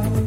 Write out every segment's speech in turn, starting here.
one.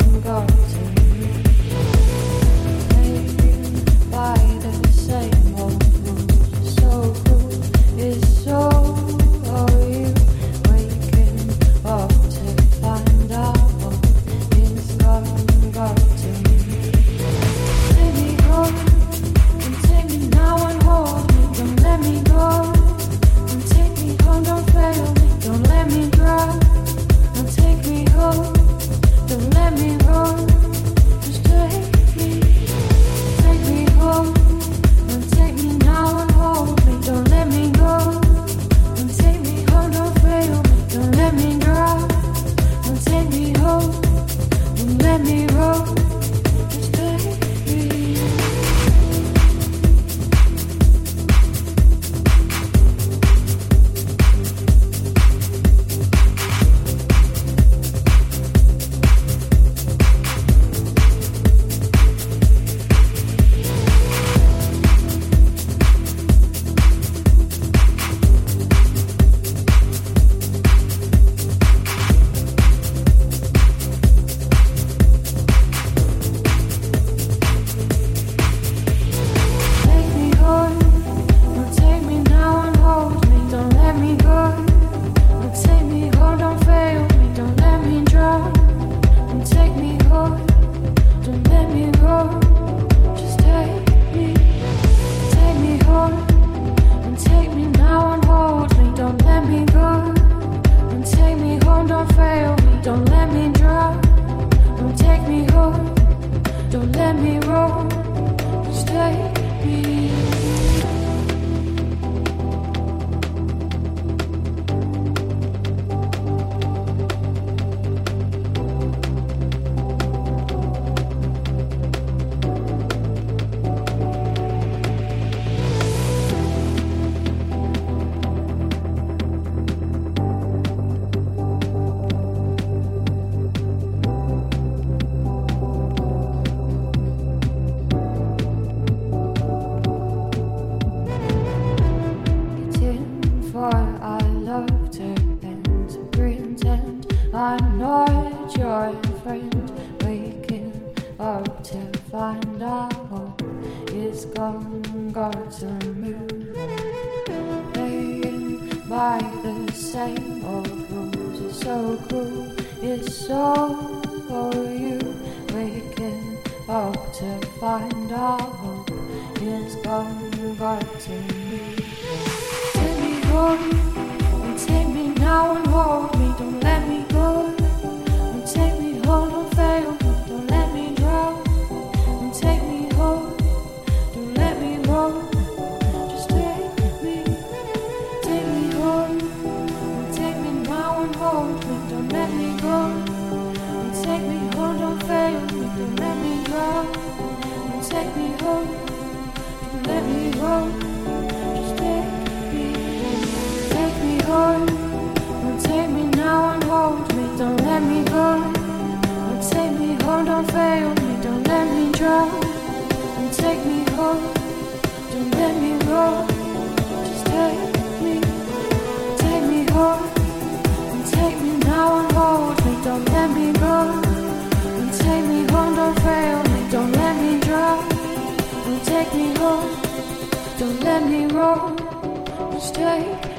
Stay.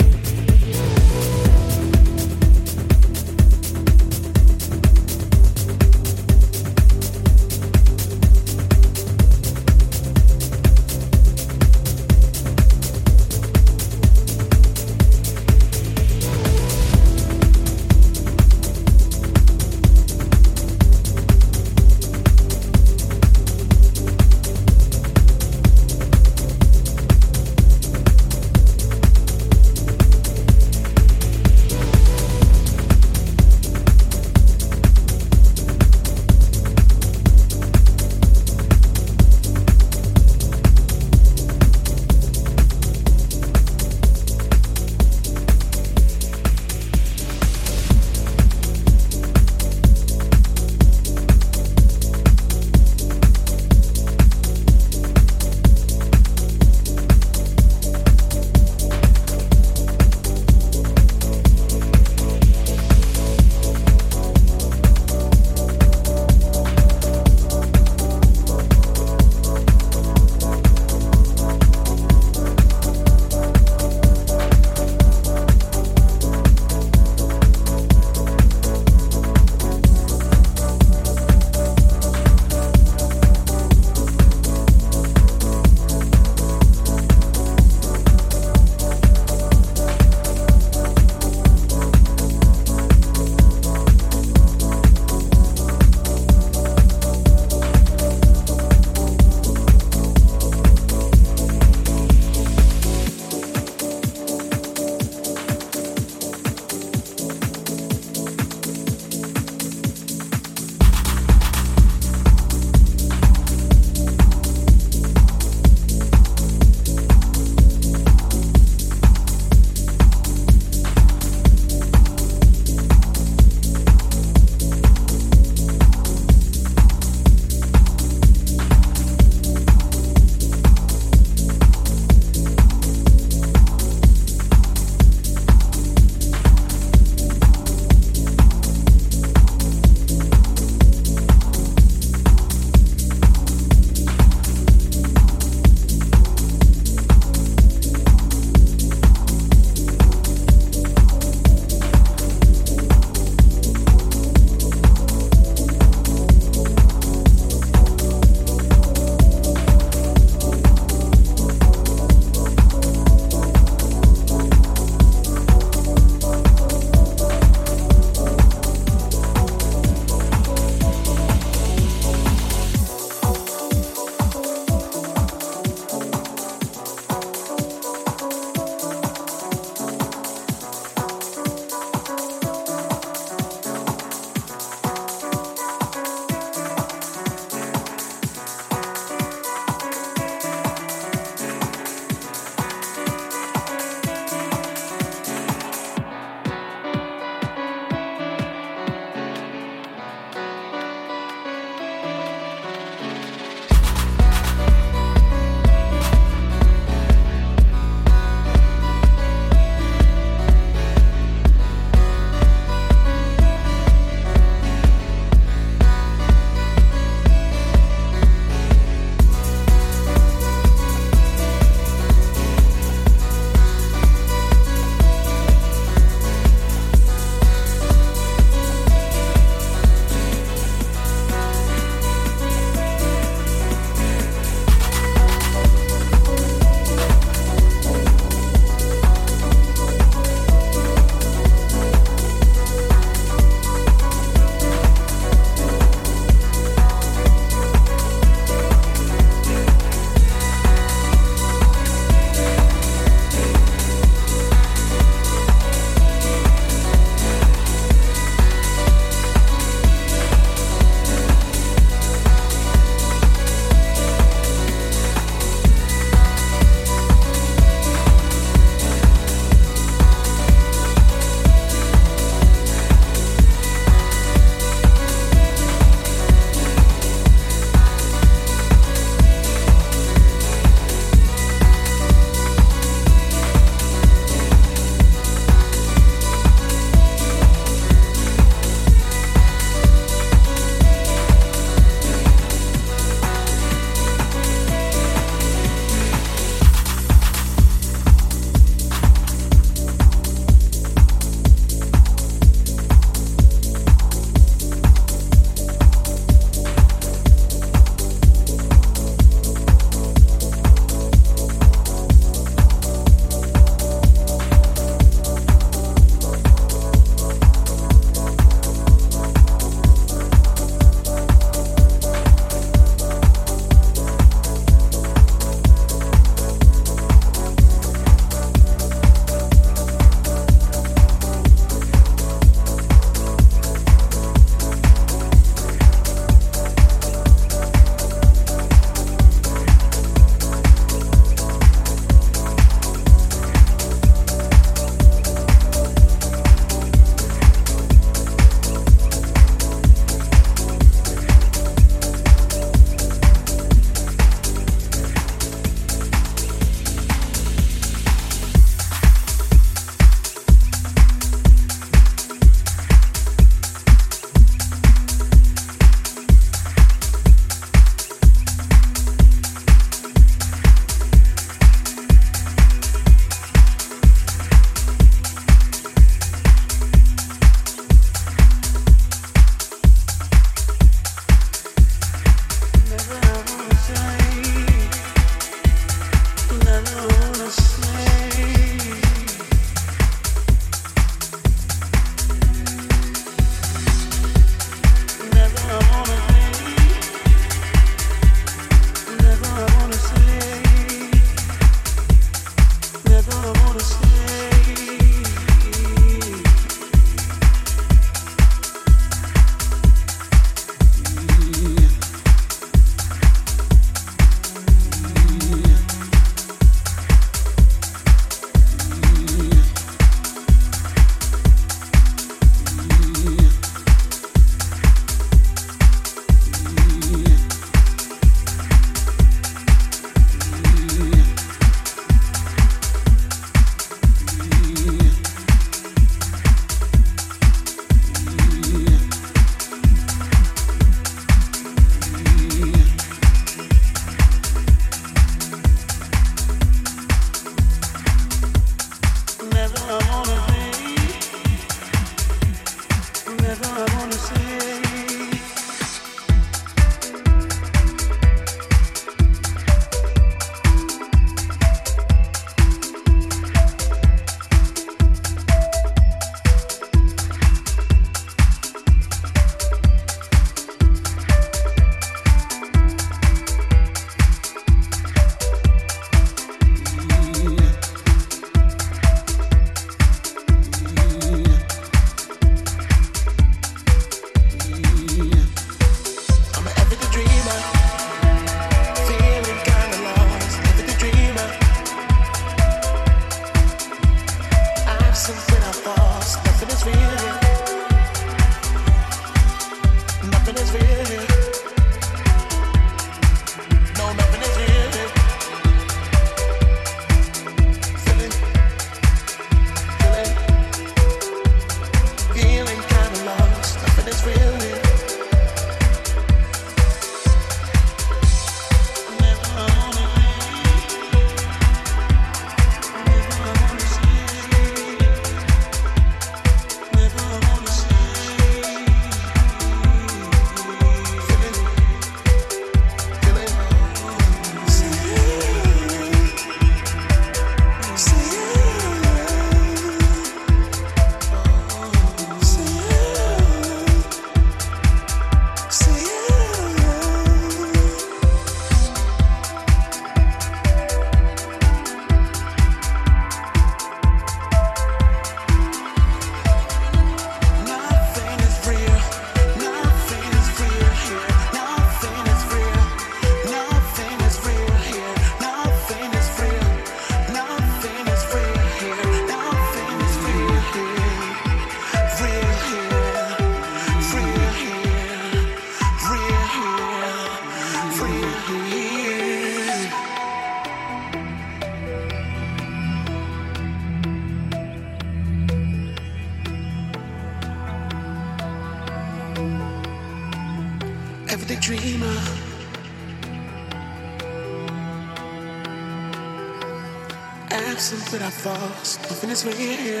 promise me.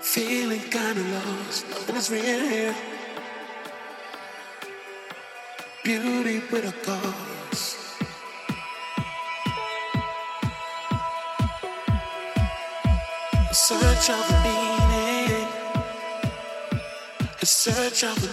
Feeling kinda lost, nothing is real. Beauty with a cause. In search of meaning. In search of